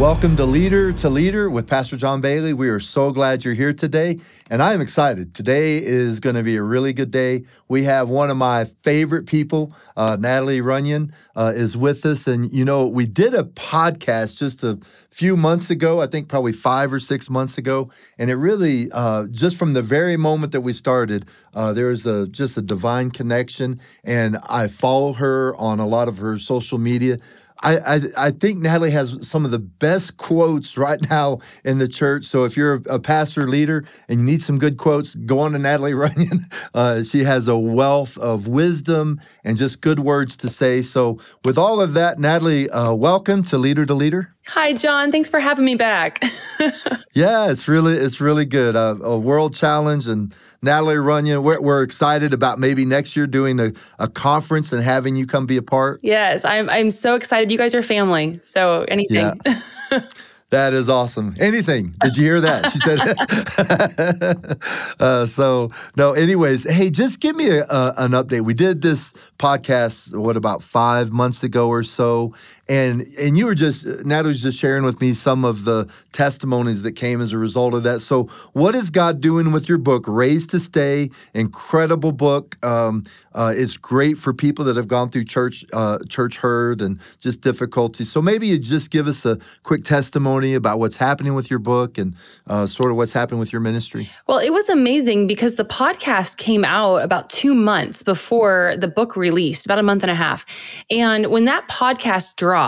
welcome to Leader to Leader with Pastor John Bailey. We are so glad you're here today, and I am excited. Today is going to be a really good day. We have one of my favorite people, uh, Natalie Runion, uh, is with us. And, you know, we did a podcast just a few months ago, I think probably five or six months ago, and it really, uh, just from the very moment that we started, uh, there was a, just a divine connection, and I follow her on a lot of her social media. I, I, I think Natalie has some of the best quotes right now in the church. So if you're a, pastor leader and you need some good quotes, go on to Natalie Runion. Uh, she has a wealth of wisdom and just good words to say. So with all of that, Natalie, uh, welcome to Leader to Leader. Hi, John. Thanks for having me back. yeah, it's really it's really good. Uh, a world challenge and Natalie Runion. We're, we're excited about maybe next year doing a, a conference and having you come be a part. Yes, I'm. I'm so excited. You guys are family. So anything. Yeah. That is awesome. Anything? Did you hear that? She said. uh, so no. Anyways, hey, just give me a, a, an update. We did this podcast what about five months ago or so, and and you were just Natalie was just sharing with me some of the testimonies that came as a result of that. So what is God doing with your book, Raised to Stay? Incredible book. Um, uh, it's great for people that have gone through church uh, church hurt and just difficulties. So maybe you just give us a quick testimony about what's happening with your book and uh, sort of what's happening with your ministry. Well, it was amazing because the podcast came out about two months before the book released, about a month and a half, and when that podcast dropped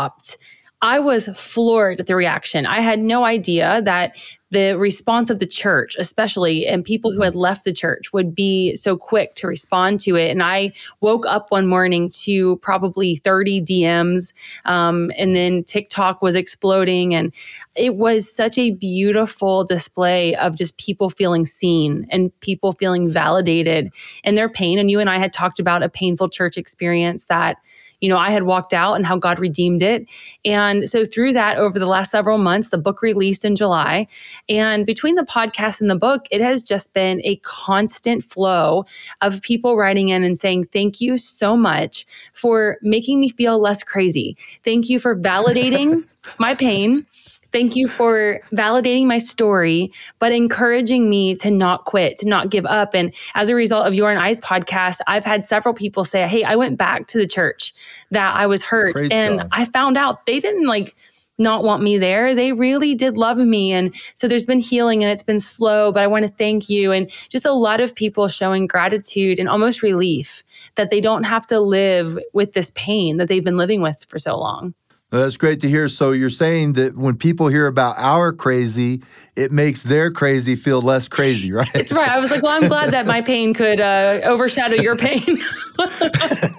I was floored at the reaction. I had no idea that the response of the church, especially, and people who had left the church would be so quick to respond to it. And I woke up one morning to probably 30 DMs, um, and then TikTok was exploding. And it was such a beautiful display of just people feeling seen and people feeling validated in their pain. And you and I had talked about a painful church experience that you know, I had walked out and how God redeemed it. And so through that, over the last several months, the book released in July. And between the podcast and the book, it has just been a constant flow of people writing in and saying, Thank you so much for making me feel less crazy. Thank you for validating my pain. Thank you for validating my story, but encouraging me to not quit, to not give up. And as a result of Your and I's podcast, I've had several people say, Hey, I went back to the church that I was hurt. Praise and God. I found out they didn't like not want me there. They really did love me. And so there's been healing and it's been slow, but I want to thank you. And just a lot of people showing gratitude and almost relief that they don't have to live with this pain that they've been living with for so long. That's great to hear. So you're saying that when people hear about our crazy, it makes their crazy feel less crazy, right? It's right. I was like, well, I'm glad that my pain could uh, overshadow your pain.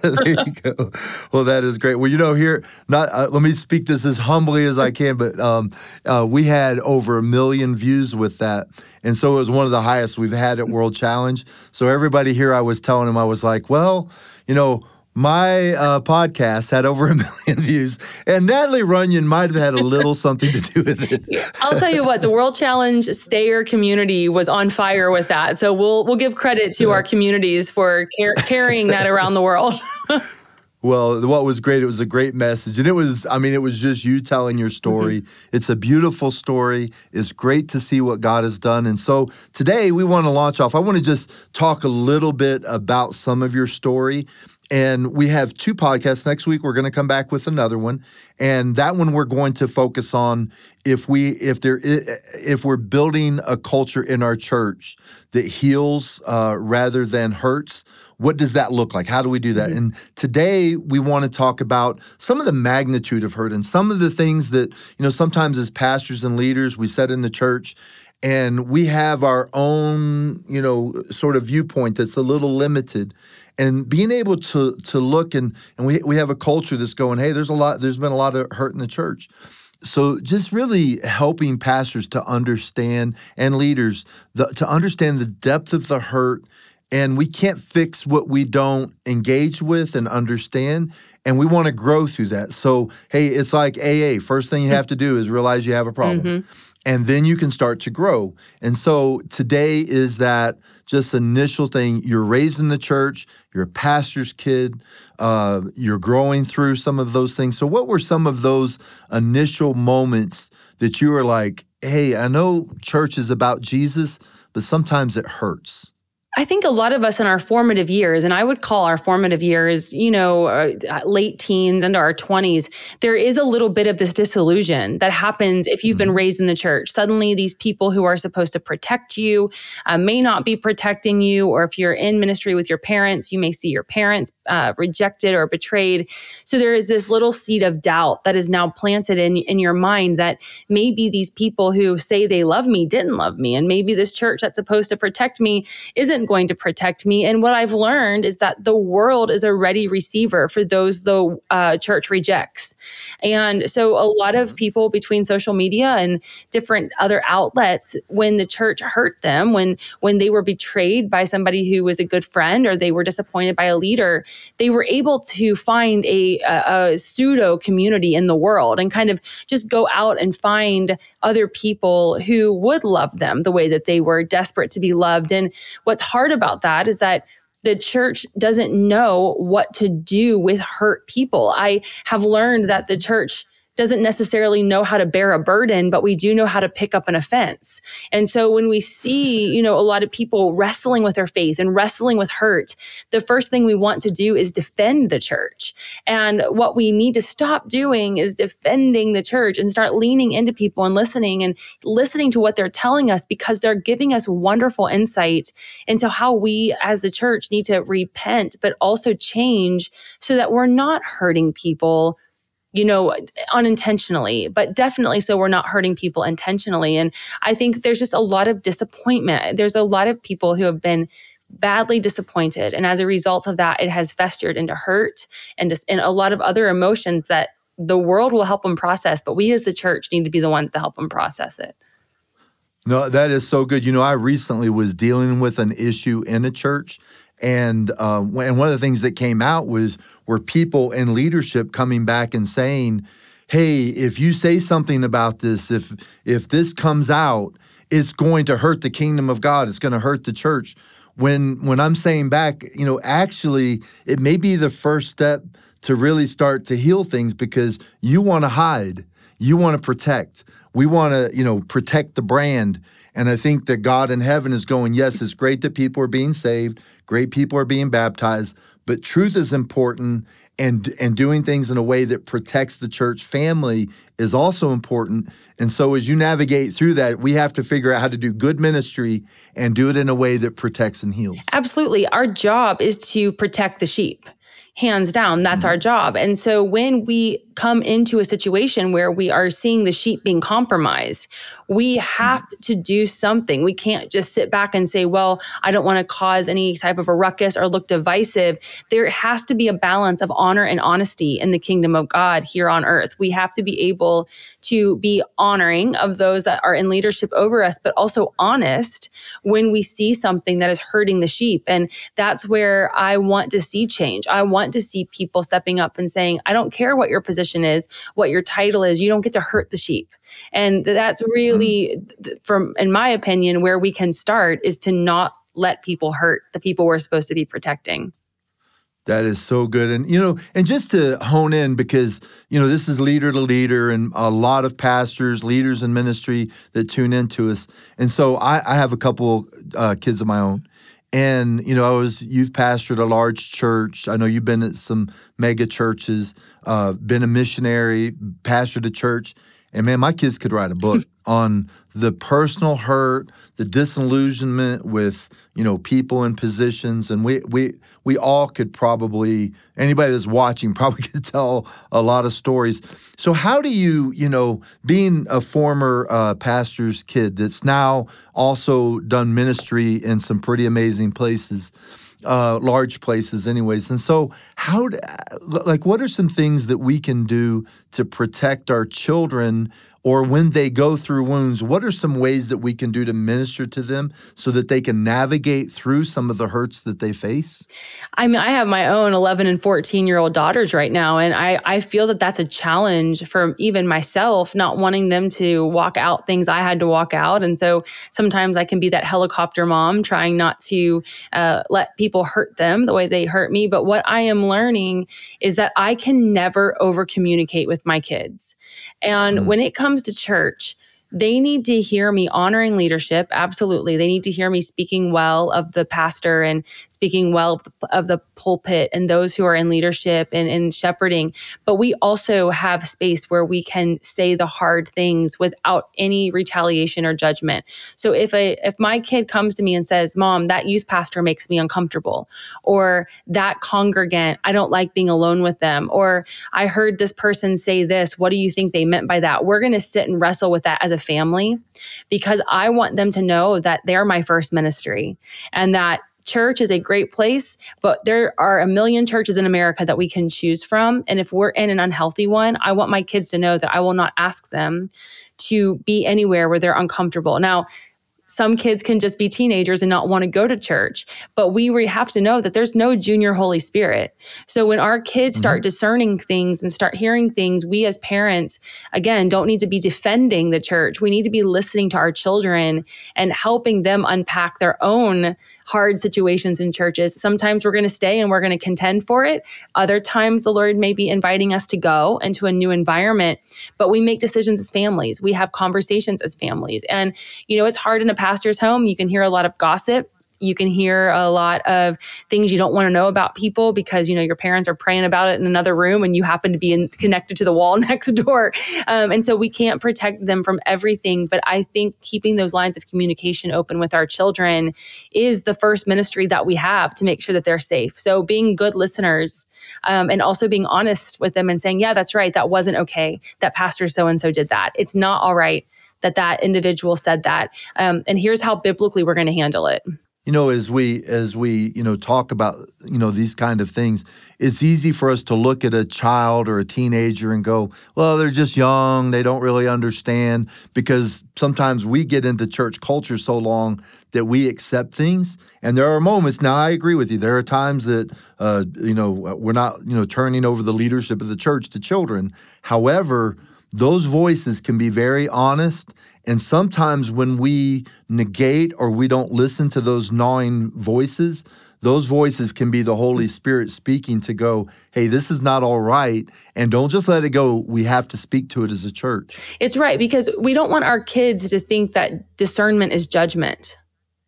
there you go. Well, that is great. Well, you know, here, not uh, let me speak this as humbly as I can, but um, uh, we had over a million views with that, and so it was one of the highest we've had at World Challenge. So everybody here, I was telling them, I was like, well, you know my uh, podcast had over a million views, and Natalie Runion might have had a little something to do with it. I'll tell you what, the World Challenge Stayer community was on fire with that. So we'll we'll give credit to yeah. our communities for car- carrying that around the world. Well, what was great, it was a great message. And it was, I mean, it was just you telling your story. Mm-hmm. It's a beautiful story. It's great to see what God has done. And so today we want to launch off. I want to just talk a little bit about some of your story and we have two podcasts. Next week we're going to come back with another one and that one we're going to focus on if we if there if we're building a culture in our church that heals uh, rather than hurts what does that look like? How do we do that? Mm-hmm. and today we want to talk about some of the magnitude of hurt and some of the things that you know sometimes as pastors and leaders we set in the church and we have our own you know sort of viewpoint that's a little limited and being able to to look and and we we have a culture that's going, hey, there's a lot, there's been a lot of hurt in the church. So just really helping pastors to understand and leaders the, to understand the depth of the hurt and we can't fix what we don't engage with and understand and we want to grow through that so hey it's like aa first thing you have to do is realize you have a problem mm-hmm. And then you can start to grow. And so today is that just initial thing. You're raised in the church, you're a pastor's kid, uh, you're growing through some of those things. So, what were some of those initial moments that you were like, hey, I know church is about Jesus, but sometimes it hurts? I think a lot of us in our formative years, and I would call our formative years, you know, uh, late teens into our 20s, there is a little bit of this disillusion that happens if you've been mm-hmm. raised in the church. Suddenly, these people who are supposed to protect you uh, may not be protecting you, or if you're in ministry with your parents, you may see your parents uh, rejected or betrayed. So there is this little seed of doubt that is now planted in, in your mind that maybe these people who say they love me didn't love me, and maybe this church that's supposed to protect me isn't isn't going to protect me. And what I've learned is that the world is a ready receiver for those the uh, church rejects. And so a lot of people between social media and different other outlets, when the church hurt them, when when they were betrayed by somebody who was a good friend or they were disappointed by a leader, they were able to find a, a, a pseudo community in the world and kind of just go out and find other people who would love them the way that they were desperate to be loved. And what's hard about that is that the church doesn't know what to do with hurt people. I have learned that the church doesn't necessarily know how to bear a burden, but we do know how to pick up an offense. And so when we see, you know, a lot of people wrestling with their faith and wrestling with hurt, the first thing we want to do is defend the church. And what we need to stop doing is defending the church and start leaning into people and listening and listening to what they're telling us because they're giving us wonderful insight into how we as the church need to repent, but also change so that we're not hurting people you know, unintentionally, but definitely so we're not hurting people intentionally. And I think there's just a lot of disappointment. There's a lot of people who have been badly disappointed. And as a result of that, it has festered into hurt and just and a lot of other emotions that the world will help them process, but we as the church need to be the ones to help them process it. No, that is so good. You know, I recently was dealing with an issue in a church, and uh, and one of the things that came out was were people in leadership coming back and saying, "Hey, if you say something about this, if if this comes out, it's going to hurt the kingdom of God. It's going to hurt the church." When when I'm saying back, you know, actually, it may be the first step to really start to heal things because you want to hide, you want to protect. We want to, you know, protect the brand. And I think that God in heaven is going, yes, it's great that people are being saved, great people are being baptized, but truth is important and and doing things in a way that protects the church family is also important. And so as you navigate through that we have to figure out how to do good ministry and do it in a way that protects and heals. Absolutely. Our job is to protect the sheep hands down. That's mm-hmm. our job. And so when we come into a situation where we are seeing the sheep being compromised. We have to do something. We can't just sit back and say well i don't want to cause any type of a ruckus or look divisive. There has to be a balance of honor and honesty in the kingdom of god here on earth. We have to be able to be honoring of those that are in leadership over us but also honest when we see something that is hurting the sheep. And that's where i want to see change. I want to see people stepping up and saying, I don't care what your position is, what your title is, you don't get to hurt the sheep. And that's really, mm-hmm. from, in my opinion, where we can start is to not let people hurt the people we're supposed to be protecting. That is so good. And, you know, and just to hone in, because, you know, this is leader to leader and a lot of pastors, leaders in ministry that tune into us. And so I, I have a couple uh, kids of my own. And, you know, I was youth pastor at a large church. I know you've been at some mega churches, uh, been a missionary, pastored a church. And man, my kids could write a book on the personal hurt, the disillusionment with you know people in positions, and we we we all could probably anybody that's watching probably could tell a lot of stories. So how do you you know being a former uh, pastor's kid that's now also done ministry in some pretty amazing places uh, large places, anyways. And so, how, like, what are some things that we can do to protect our children or when they go through wounds, what are some ways that we can do to minister to them so that they can navigate through some of the hurts that they face? I mean, I have my own 11 and 14 year old daughters right now, and I, I feel that that's a challenge for even myself, not wanting them to walk out things I had to walk out. And so sometimes I can be that helicopter mom trying not to uh, let people hurt them the way they hurt me. But what I am learning is that I can never over communicate with my kids. And mm. when it comes to church, they need to hear me honoring leadership. Absolutely. They need to hear me speaking well of the pastor and speaking well of the, of the pulpit and those who are in leadership and in shepherding. But we also have space where we can say the hard things without any retaliation or judgment. So if a, if my kid comes to me and says, mom, that youth pastor makes me uncomfortable or that congregant, I don't like being alone with them, or I heard this person say this, what do you think they meant by that? We're going to sit and wrestle with that as a family because I want them to know that they're my first ministry and that church is a great place, but there are a million churches in America that we can choose from. And if we're in an unhealthy one, I want my kids to know that I will not ask them to be anywhere where they're uncomfortable. Now, some kids can just be teenagers and not want to go to church. But we have to know that there's no junior Holy Spirit. So when our kids start mm-hmm. discerning things and start hearing things, we as parents, again, don't need to be defending the church. We need to be listening to our children and helping them unpack their own hard situations in churches. Sometimes we're going to stay and we're going to contend for it. Other times the Lord may be inviting us to go into a new environment, but we make decisions as families. We have conversations as families. And, you know, it's hard in a pastor's home. You can hear a lot of gossip. You can hear a lot of things you don't want to know about people because you know your parents are praying about it in another room and you happen to be in, connected to the wall next door. Um, and so we can't protect them from everything but i think keeping those lines of communication open with our children is the first ministry that we have to make sure that they're safe. So being good listeners um, and also being honest with them and saying yeah that's right that wasn't okay that pastor so and so did that. It's not all right that that individual said that. Um, and here's how biblically we're going to handle it. You know as we as we you know talk about you know these kind of things it's easy for us to look at a child or a teenager and go well they're just young. They don't really understand because sometimes we get into church culture so long that we accept things. And there are moments now i agree with you there are times that uh, you know we're not you know turning over the leadership of the church to children. However those voices can be very honest and sometimes when we negate or we don't listen to those gnawing voices, those voices can be the Holy Spirit speaking to go, hey, this is not all right. And don't just let it go. We have to speak to it as a church. It's right, because we don't want our kids to think that discernment is judgment.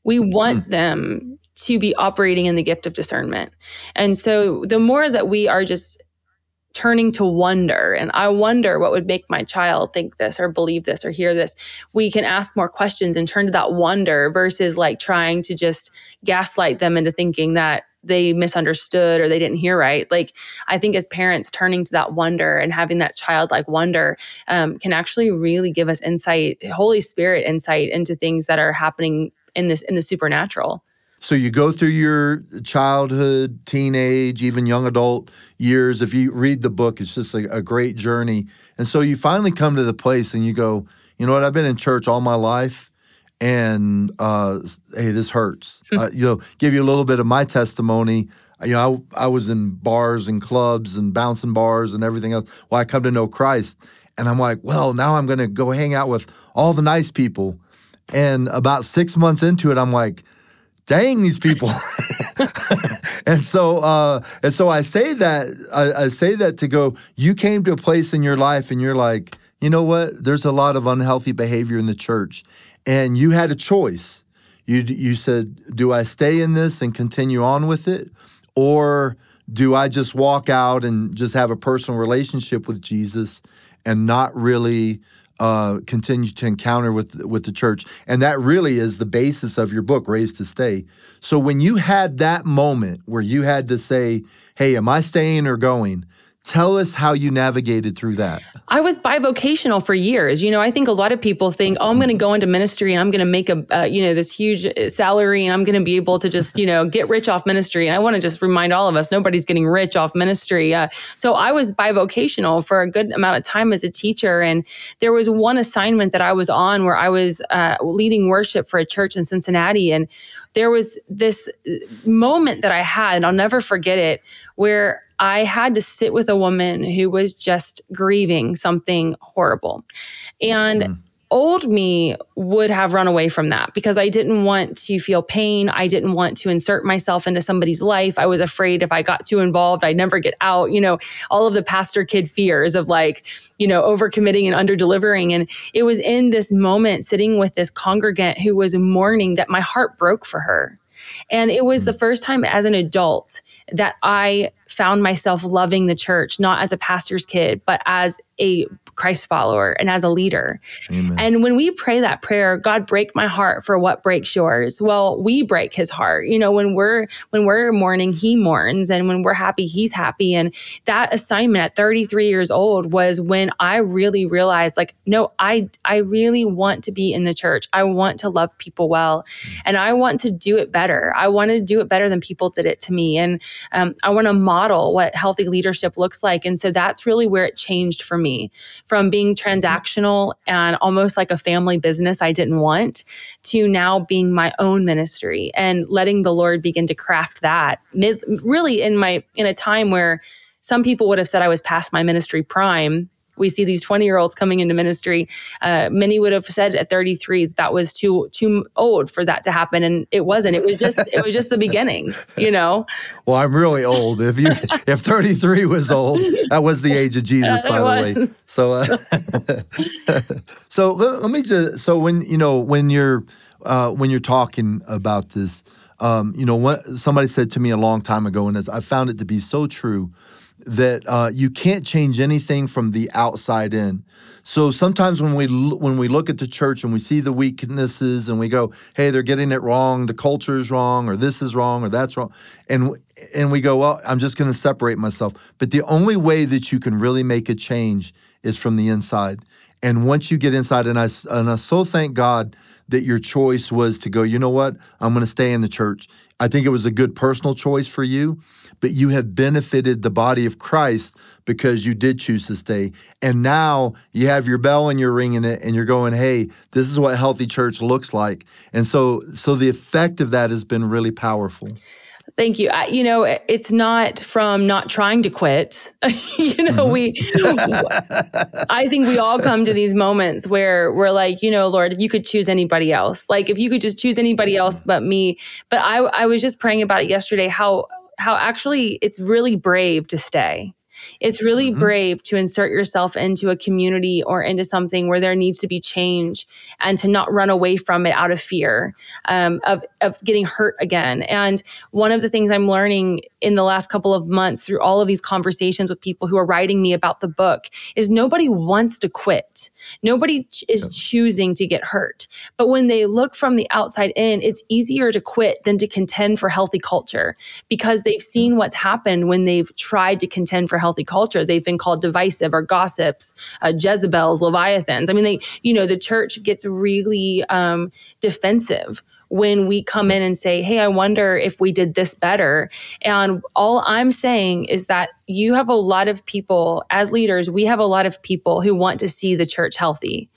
We want mm. them to be operating in the gift of discernment. And so the more that we are just turning to wonder and I wonder what would make my child think this or believe this or hear this. We can ask more questions and turn to that wonder versus like trying to just gaslight them into thinking that they misunderstood or they didn't hear right. Like I think as parents, turning to that wonder and having that childlike wonder um, can actually really give us insight, Holy Spirit insight into things that are happening in this in the supernatural. So you go through your childhood, teenage, even young adult years. If you read the book, it's just a, a, great journey. And so you finally come to the place and you go, you know what? I've been in church all my life, and uh, hey, this hurts. Uh, you know, give you a little bit of my testimony. You know, I, I was in bars and clubs and bouncing bars and everything else. Well, I come to know Christ, and I'm like, well, now I'm going to go hang out with all the nice people. And about six months into it, I'm like dang these people. And so uh, and so i say that I, I, say that to go you came to a place in your life and you're like you know what? There's a lot of unhealthy behavior in the church. And you had a choice. You you said do i stay in this and continue on with it? Or do i just walk out and just have a personal relationship with jesus and not really uh, continue to encounter with with the church, and that really is the basis of your book, Raised to Stay. So when you had that moment where you had to say, "Hey, am I staying or going?" Tell us how you navigated through that. I was bivocational for years. You know, I think a lot of people think, oh, I'm going to go into ministry and I'm going to make a, uh, you know, this huge uh, salary and I'm going to be able to just, you know, get rich off ministry. And I want to just remind all of us, nobody's getting rich off ministry. Uh, so I was bivocational for a good amount of time as a teacher. And there was one assignment that I was on where I was uh, leading worship for a church in Cincinnati. And there was this moment that I had, and I'll never forget it, where I had to sit with a woman who was just grieving something horrible. And mm. Old me would have run away from that because I didn't want to feel pain. I didn't want to insert myself into somebody's life. I was afraid if I got too involved, I'd never get out. You know, all of the pastor kid fears of like, you know, overcommitting and under delivering. And it was in this moment sitting with this congregant who was mourning that my heart broke for her. And it was the mm. first time as an adult that I found myself loving the church, not as a pastor's kid, but as a Christ follower and as a leader. Amen. And when we pray that prayer, God break my heart for what breaks yours. Well, we break his heart. You know, when we're when we're mourning, he mourns and when we're happy, he's happy. And that assignment at 33 years old was when I really realized like no, I I really want to be in the church. I want to love people well and I want to do it better. I want to do it better than people did it to me and um, I want to model what healthy leadership looks like. And so that's really where it changed for me from being transactional and almost like a family business I didn't want to now being my own ministry and letting the Lord begin to craft that mid, really in my, in a time where some people would have said I was past my ministry prime we see these 20 year olds coming into ministry. Uh, many would have said at 33 that was too too old for that to happen, and it wasn't. It was just it was just the beginning, you know. Well, I'm really old. If you if 33 was old, that was the age of Jesus, by the way. So, uh, so let me just so when you know when you're uh, when you're talking about this. Um, you know, what somebody said to me a long time ago, and I found it to be so true that uh, you can't change anything from the outside in. So sometimes when we when we look at the church and we see the weaknesses and we go, "Hey, they're getting it wrong. The culture is wrong, or this is wrong, or that's wrong," and and we go, "Well, I'm just going to separate myself." But the only way that you can really make a change is from the inside. And once you get inside, and I and I so thank God that your choice was to go. You know what? I'm going to stay in the church. I think it was a good personal choice for you but you have benefited the body of Christ because you did choose to stay. And now you have your bell and you're ringing it and you're going, hey, this is what healthy church looks like. And so so the effect of that has been really powerful. Thank you. I, you know, it's not from not trying to quit. you know, mm-hmm. we, I think we all come to these moments where we're like, you know, Lord, you could choose anybody else. Like if you could just choose anybody else but me. But I, I was just praying about it yesterday, how how actually it's really brave to stay. It's really mm-hmm. brave to insert yourself into a community or into something where there needs to be change and to not run away from it out of fear um, of, of getting hurt again. And one of the things I'm learning in the last couple of months through all of these conversations with people who are writing me about the book is nobody wants to quit. Nobody ch- is choosing to get hurt. But when they look from the outside in, it's easier to quit than to contend for healthy culture because they've seen what's happened when they've tried to contend for healthy culture. They've been called divisive or gossips, uh, Jezebels, Leviathans. I mean, they, you know, the church gets really um, defensive when we come in and say, Hey, I wonder if we did this better. And all I'm saying is that you have a lot of people, as leaders, we have a lot of people who want to see the church healthy.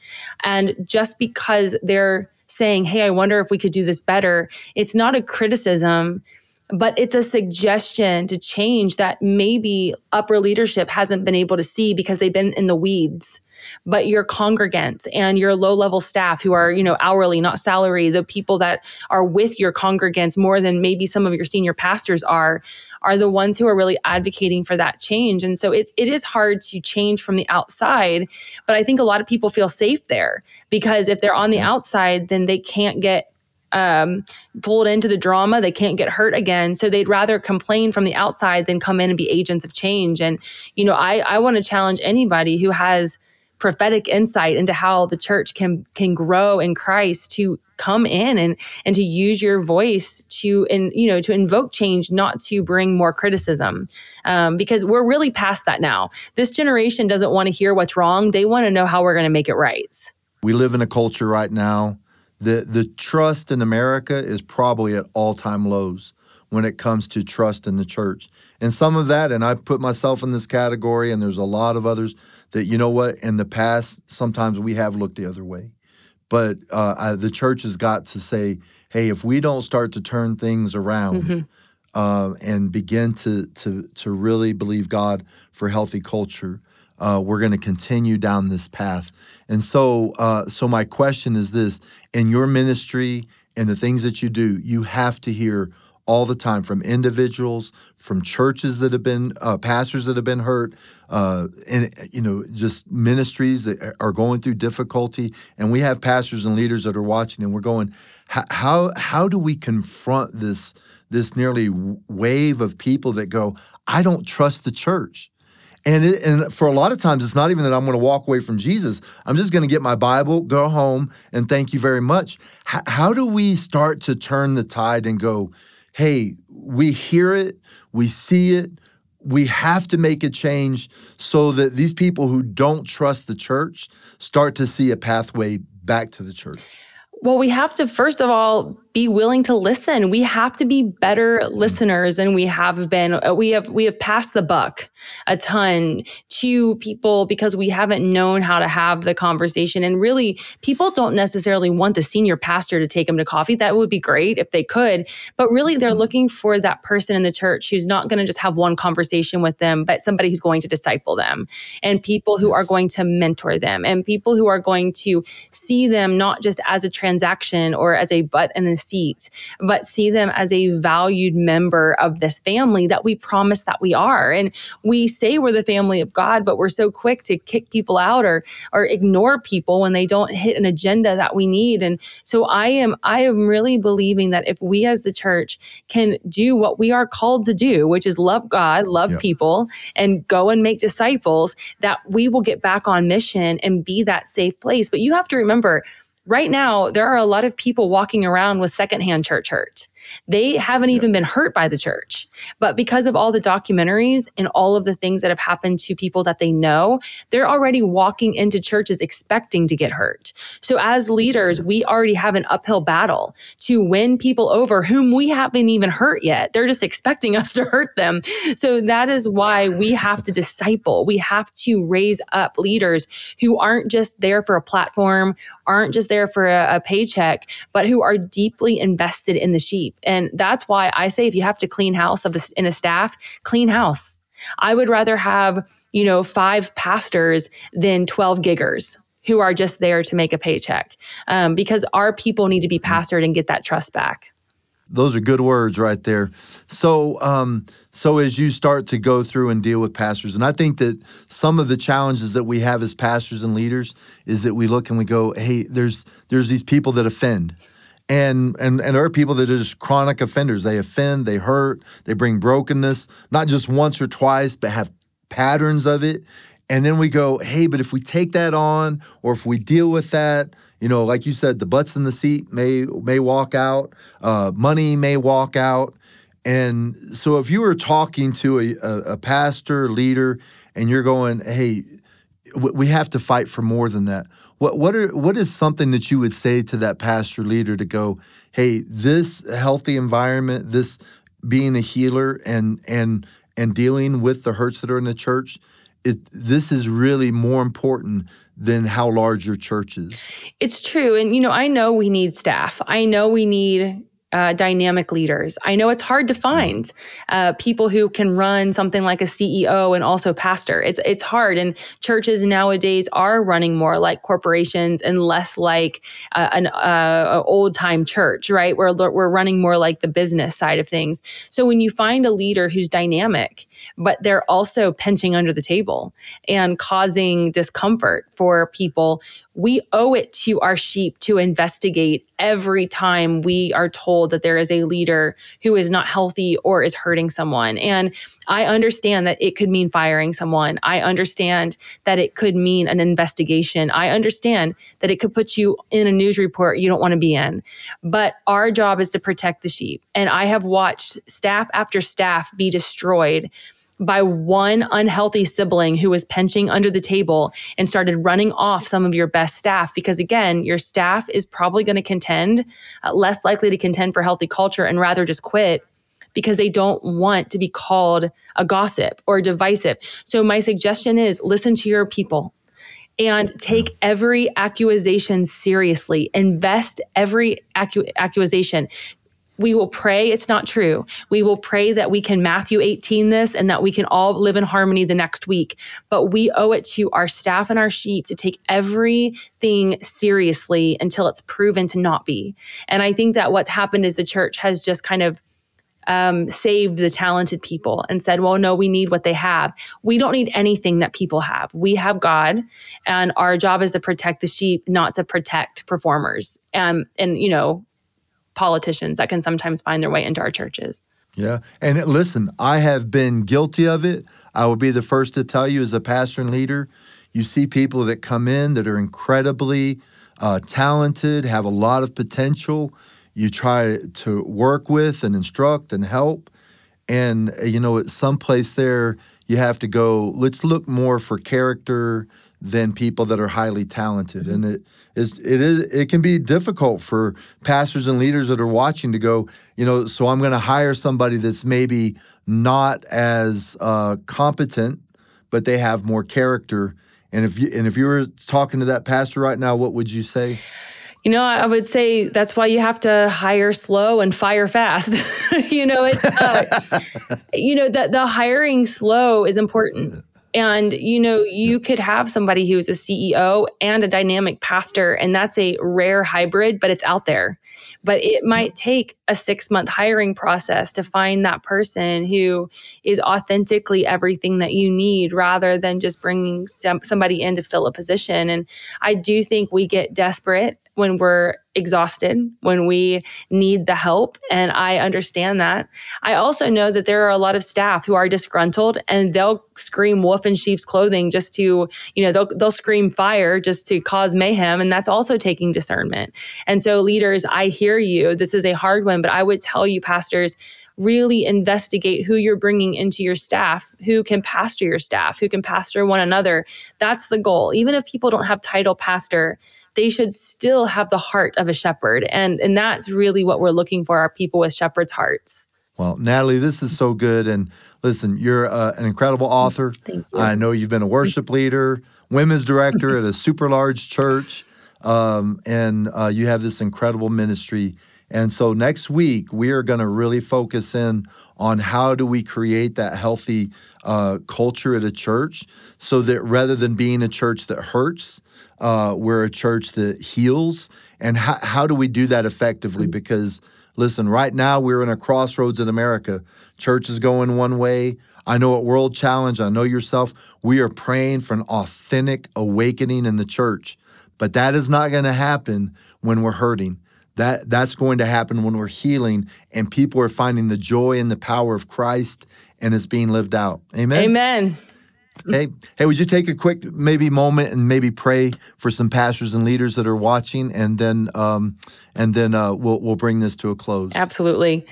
And just because they're saying, Hey, I wonder if we could do this better, it's not a criticism but it's a suggestion to change that maybe upper leadership hasn't been able to see because they've been in the weeds. But your congregants and your low level staff who are you know hourly not salary the people that are with your congregants more than maybe some of your senior pastors are are the ones who are really advocating for that change. And so it's it is hard to change from the outside but i think a lot of people feel safe there because if they're on the outside then they can't get um, pulled into the drama. They can't get hurt again. So they'd rather complain from the outside than come in and be agents of change. And, you know, I, I want to challenge anybody who has prophetic insight into how the church can can grow in Christ to come in and and to use your voice to and you know to invoke change not to bring more criticism um, because we're really past that now this generation doesn't want to hear what's wrong they want to know how we're going to make it right we live in a culture right now the the trust in america is probably at all-time lows when it comes to trust in the church. And some of that, and I put myself in this category, and there's a lot of others that, you know what, in the past, sometimes we have looked the other way. But uh, I, the church has got to say, hey, if we don't start to turn things around mm-hmm. uh, and begin to, to, to really believe God for healthy culture, uh, we're going to continue down this path. And so, uh, so my question is this: in your ministry and the things that you do, you have to hear all the time from individuals, from churches that have been uh, pastors that have been hurt, uh, and you know just ministries that are going through difficulty. And we have pastors and leaders that are watching, and we're going, how how do we confront this this nearly wave of people that go, I don't trust the church. And, it, and for a lot of times, it's not even that I'm going to walk away from Jesus. I'm just going to get my Bible, go home, and thank you very much. H- how do we start to turn the tide and go, hey, we hear it, we see it, we have to make a change so that these people who don't trust the church start to see a pathway back to the church? Well, we have to, first of all, be willing to listen. We have to be better listeners than we have been. Uh, we have we have passed the buck a ton to people because we haven't known how to have the conversation. And really, people don't necessarily want the senior pastor to take them to coffee. That would be great if they could, but really, they're looking for that person in the church who's not going to just have one conversation with them, but somebody who's going to disciple them, and people who are going to mentor them, and people who are going to see them not just as a transaction or as a butt and a seat, but see them as a valued member of this family that we promise that we are. And we say we're the family of God, but we're so quick to kick people out or or ignore people when they don't hit an agenda that we need. And so I am I am really believing that if we as the church can do what we are called to do, which is love God, love yep. people, and go and make disciples, that we will get back on mission and be that safe place. But you have to remember right now, there are a lot of people walking around with secondhand church hurt. They haven't yeah. even been hurt by the church. But because of all the documentaries and all of the things that have happened to people that they know, they're already walking into churches expecting to get hurt. So as leaders, we already have an uphill battle to win people over whom we haven't even hurt yet. They're just expecting us to hurt them. So that is why we have to disciple. We have to raise up leaders who aren't just there for a platform, aren't just there for a, a paycheck, but who are deeply invested in the sheep and that's why I say if you have to clean house of a, in a staff, clean house. I would rather have, you know, five pastors than 12 giggers who are just there to make a paycheck um, because our people need to be pastored and get that trust back. Those are good words right there. So, um, so as you start to go through and deal with pastors, and I think that some of the challenges that we have as pastors and leaders is that we look and we go, "Hey, there's there's these people that offend." and and and there are people that are just chronic offenders. They offend, they hurt, they bring brokenness, not just once or twice, but have patterns of it. And then we go, hey, but if we take that on, or if we deal with that, you know, like you said, the butts in the seat may may walk out, uh, money may walk out. And so, if you were talking to a, a, a pastor, leader, and you're going, hey, we have to fight for more than that. What what are what is something that you would say to that pastor leader to go, hey, this healthy environment, this being a healer and and and dealing with the hurts that are in the church, it this is really more important than how large your church is. It's true. And, you know, I know we need staff. I know we need uh, dynamic leaders. I know it's hard to find uh, people who can run something like a CEO and also pastor. It's it's hard, and churches nowadays are running more like corporations and less like uh, an uh, old time church, right? Where we're running more like the business side of things. So when you find a leader who's dynamic, but they're also pinching under the table and causing discomfort for people, we owe it to our sheep to investigate every time we are told told that there is a leader who is not healthy or is hurting someone. And I understand that it could mean firing someone. I understand that it could mean an investigation. I understand that it could put you in a news report you don't want to be in. But our job is to protect the sheep. And I have watched staff after staff be destroyed by one unhealthy sibling who was pinching under the table and started running off some of your best staff because again your staff is probably going to contend uh, less likely to contend for healthy culture and rather just quit because they don't want to be called a gossip or divisive. So my suggestion is listen to your people and take every accusation seriously. Invest every accu- accusation we will pray it's not true. We will pray that we can Matthew 18 this and that we can all live in harmony the next week. But we owe it to our staff and our sheep to take everything seriously until it's proven to not be. And I think that what's happened is the church has just kind of um, saved the talented people and said, well, no, we need what they have. We don't need anything that people have. We have God, and our job is to protect the sheep, not to protect performers. Um, and, you know, politicians that can sometimes find their way into our churches. Yeah. And listen, I have been guilty of it. I will be the first to tell you as a pastor and leader, you see people that come in that are incredibly uh, talented, have a lot of potential. You try to work with and instruct and help. And, you know, at some place there, you have to go, let's look more for character than people that are highly talented. And it is it is it can be difficult for pastors and leaders that are watching to go, you know, so I'm going to hire somebody that's maybe not as uh, competent, but they have more character. And if you and if you were talking to that pastor right now, what would you say? You know, I would say that's why you have to hire slow and fire fast. you know, it. Uh, you know that the hiring slow is important. And, you know, you could have somebody who's a CEO and a dynamic pastor, and that's a rare hybrid, but it's out there. But it might take a six month hiring process to find that person who is authentically everything that you need rather than just bringing some, somebody in to fill a position. And I do think we get desperate when we're exhausted, when we need the help. And I understand that. I also know that there are a lot of staff who are disgruntled and they'll scream wolf in sheep's clothing just to, you know, they'll, they'll scream fire just to cause mayhem. And that's also taking discernment. And so, leaders, I hear you. This is a hard one, but I would tell you, pastors, really investigate who you're bringing into your staff, who can pastor your staff, who can pastor one another. That's the goal. Even if people don't have title pastor, they should still have the heart of a shepherd. And, and that's really what we're looking for our people with shepherd's hearts. Well, Natalie, this is so good. And listen, you're uh, an incredible author. Thank you. I know you've been a worship leader, women's director at a super large church, um, and uh, you have this incredible ministry. And so next week, we are going to really focus in on how do we create that healthy uh, culture at a church so that rather than being a church that hurts, uh, we're a church that heals. And how, how do we do that effectively? Mm-hmm. Because listen, right now we're in a crossroads in America. Church is going one way. I know at World Challenge, I know yourself, we are praying for an authentic awakening in the church. But that is not going to happen when we're hurting. That that's going to happen when we're healing and people are finding the joy and the power of Christ and it's being lived out. Amen. Amen. Hey, hey, would you take a quick maybe moment and maybe pray for some pastors and leaders that are watching, and then um, and then uh, we'll we'll bring this to a close. Absolutely.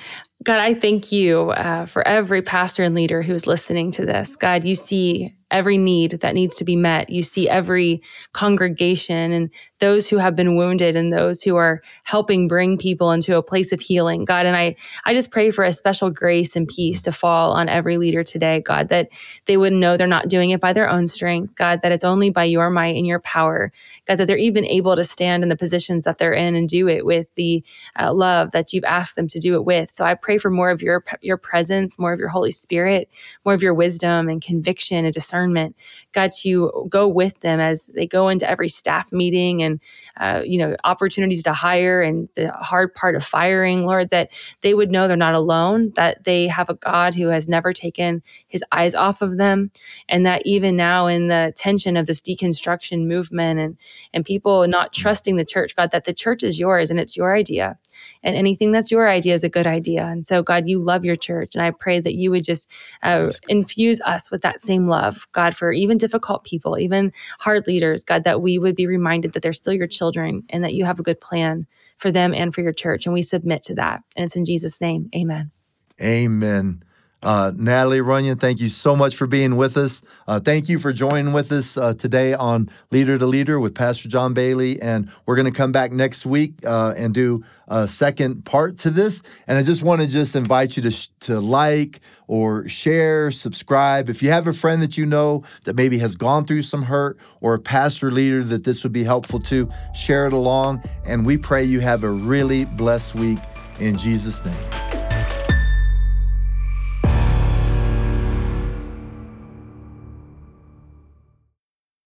God, I thank you uh, for every pastor and leader who's listening to this. God, you see every need that needs to be met. You see every congregation and those who have been wounded and those who are helping bring people into a place of healing. God, and I, I just pray for a special grace and peace to fall on every leader today, God, that they would know they're not doing it by their own strength, God, that it's only by your might and your power, God, that they're even able to stand in the positions that they're in and do it with the uh, love that you've asked them to do it with. So I pray for more of your your presence, more of your Holy Spirit, more of your wisdom and conviction and discernment. God, to go with them as they go into every staff meeting and uh, you know opportunities to hire and the hard part of firing, Lord, that they would know they're not alone, that they have a God who has never taken His eyes off of them, and that even now in the tension of this deconstruction movement and and people not trusting the church, God, that the church is yours and it's your idea. And anything that's your idea is a good idea. And so, God, you love your church. And I pray that you would just uh, infuse us with that same love, God, for even difficult people, even hard leaders, God, that we would be reminded that they're still your children and that you have a good plan for them and for your church. And we submit to that. And it's in Jesus' name. Amen. Amen. Uh, Natalie Runion, thank you so much for being with us. Uh, thank you for joining with us uh, today on Leader to Leader with Pastor John Bailey. And we're going to come back next week uh, and do a second part to this. And I just want to just invite you to, sh- to like or share, subscribe. If you have a friend that you know that maybe has gone through some hurt or a pastor leader that this would be helpful to, share it along. And we pray you have a really blessed week in Jesus' name.